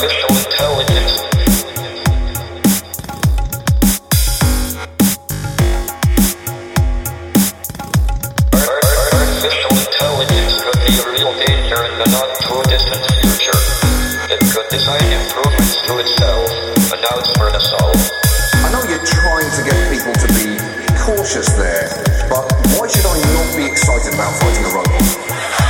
artificial intelligence. Artificial intelligence could be a real danger in the not too distant future. It could design improvements to itself, but now it's for an assault. I know you're trying to get people to be cautious there, but why should I not be excited about fighting a robot?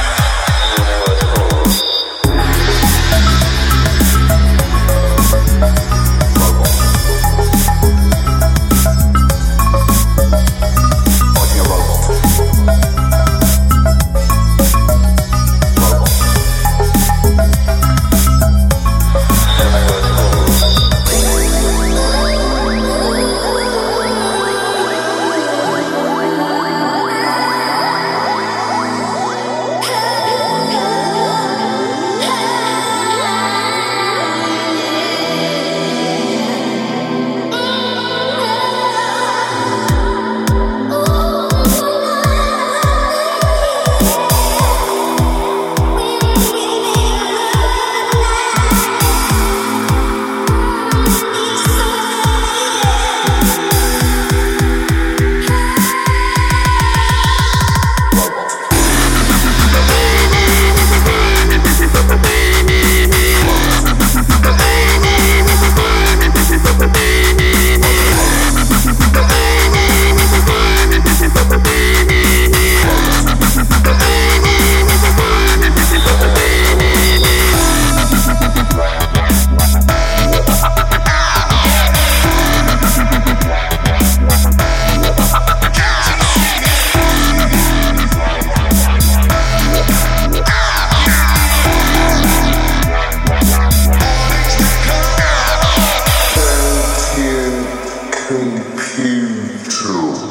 Computer.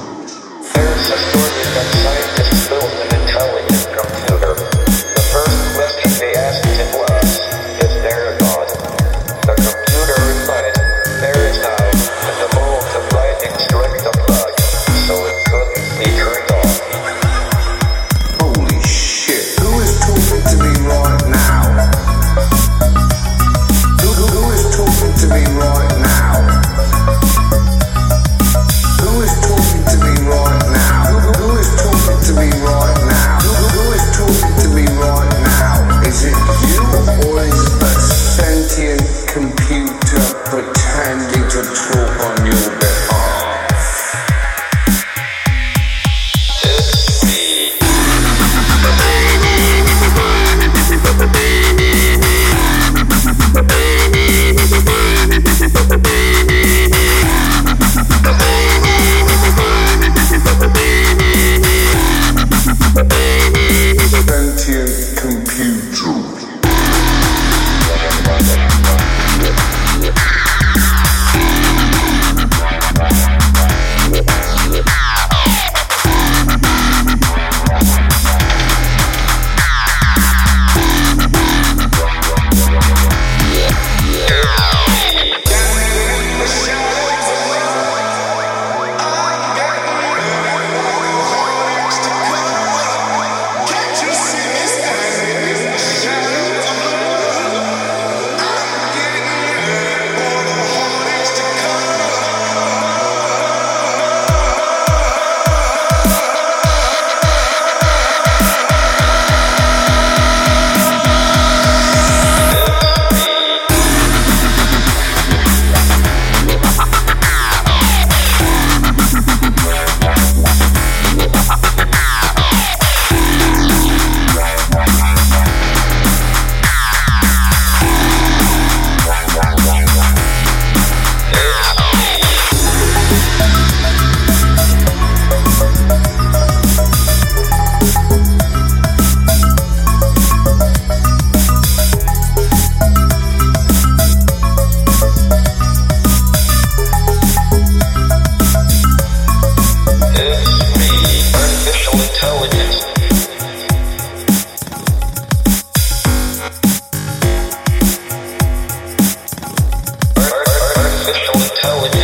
how it